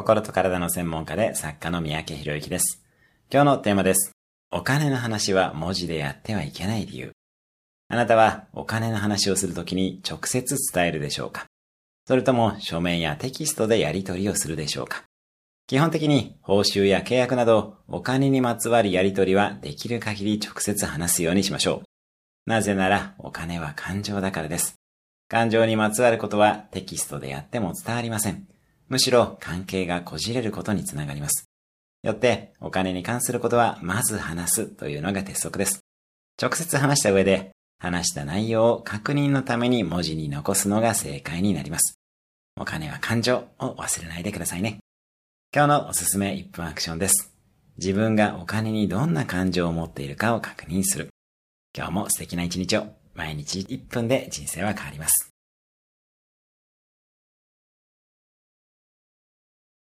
心と体の専門家で作家の三宅博之です。今日のテーマです。お金の話は文字でやってはいけない理由。あなたはお金の話をするときに直接伝えるでしょうか？それとも書面やテキストでやり取りをするでしょうか？基本的に報酬や契約などお金にまつわるやり取りはできる限り直接話すようにしましょう。なぜならお金は感情だからです。感情にまつわることはテキストでやっても伝わりません。むしろ関係がこじれることにつながります。よって、お金に関することはまず話すというのが鉄則です。直接話した上で、話した内容を確認のために文字に残すのが正解になります。お金は感情を忘れないでくださいね。今日のおすすめ1分アクションです。自分がお金にどんな感情を持っているかを確認する。今日も素敵な一日を。毎日1分で人生は変わります。